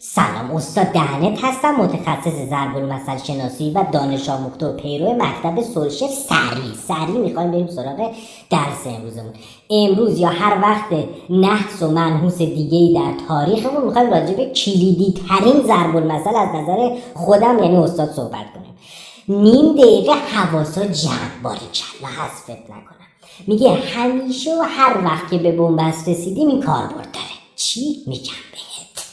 سلام استاد دهنت هستم متخصص ضرب المثل شناسی و دانش آموخته و پیرو مکتب سرشف سری. سری می‌خوایم بریم سراغ درس امروزمون. امروز یا هر وقت نحس و منحوس دیگه ای در تاریخمون می‌خوایم راجع به کلیدی ترین ضرب المثل از نظر خودم یعنی استاد صحبت کنیم. نیم دقیقه حواسا جمع باری کلا حذفت نکنم. میگه همیشه و هر وقت که به بنبست رسیدیم این کاربرد داره چی میگم بهت؟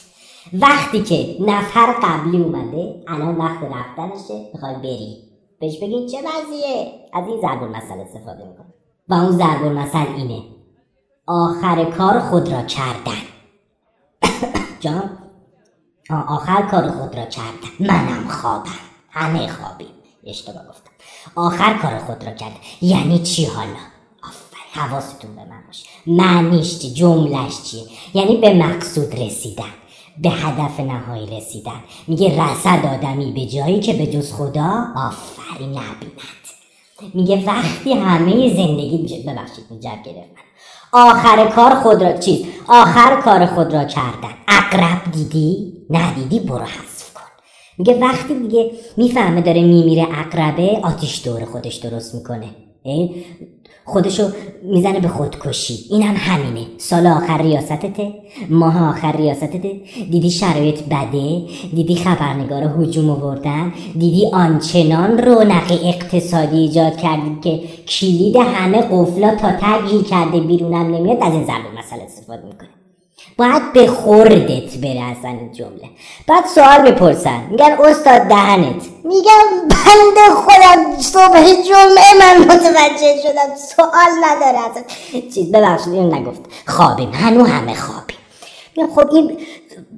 وقتی که نفر قبلی اومده الان وقت رفتنشه می‌خوای بری. بهش بگین چه وضعیه؟ از این ضرب المثل استفاده می‌کنه و اون ضرب المثل اینه. آخر کار خود را کردن. جان؟ آخر کار خود را کردن. منم خوابم. همه خوابیم. اشتباه گفتم. آخر کار خود را کردن یعنی چی حالا؟ آفرین حواستون به من باشه. معنیش چی؟ جملش چیه یعنی به مقصود رسیدن به هدف نهایی رسیدن. میگه رسد آدمی به جایی که به جز خدا آفرین نبیند. میگه وقتی همه زندگی ببخشید جب گرفت. آخر کار خود را چیز آخر کار خود را کردن. اقرب دیدی؟ ندیدی؟ برو کن میگه وقتی دیگه می‌فهمه داره میمیره اقربه آتیش دور خودش درست می‌کنه؟ خودشو می‌زنه به خودکشی. اینم همینه. سال آخر ریاستته ماه آخر ریاستته دیدی شرایط بده؟ دیدی خبرنگار هجوم آوردن؟ دیدی آنچنان رونق اقتصادی ایجاد کردید که کلید همه قفلا تا تگیر کرده بیرونم نمیاد؟ از این ضرب مسئله استفاده می‌کنه. باید به خوردت اصلا این جمله. بعد سوال می‌پرسن. میگن استاد دهنت. میگم بنده خودم صبح جمعه من متوجه شدم. سوال نداره اصلا. چیز ببخشید اینو نگفت. خوابیم هنو همه خوابیم. میگم خب این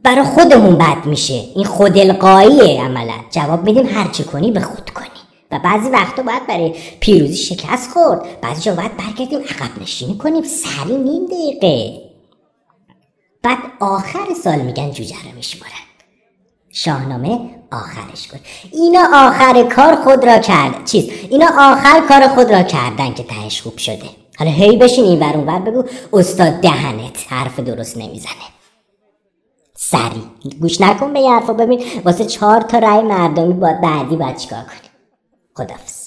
برای خودمون بد میشه. این خودالقاییه عملا. جواب میدیم هرچی کنی به خود کنی. و بعضی وقتا باید برای پیروزی شکست خورد. بعضی جا باید برگردیم عقب نشینی کنیم. سری نیم دقیقه. بعد آخر سال میگن جوجه رو میشمارن. شاهنامه آخرش گفت. اینا آخر کار خود را کرد. چیز اینا آخر کار خود را کردن که تهش خوب شده. حالا هی بشین این ور اونور بگو. استاد دهنت حرف درست نمی‌زنه. سری. گوش نکن به یه حرفا. ببین واسه چهار تا رأی مردمی با بعدی باید چیکار کنی؟ خدافز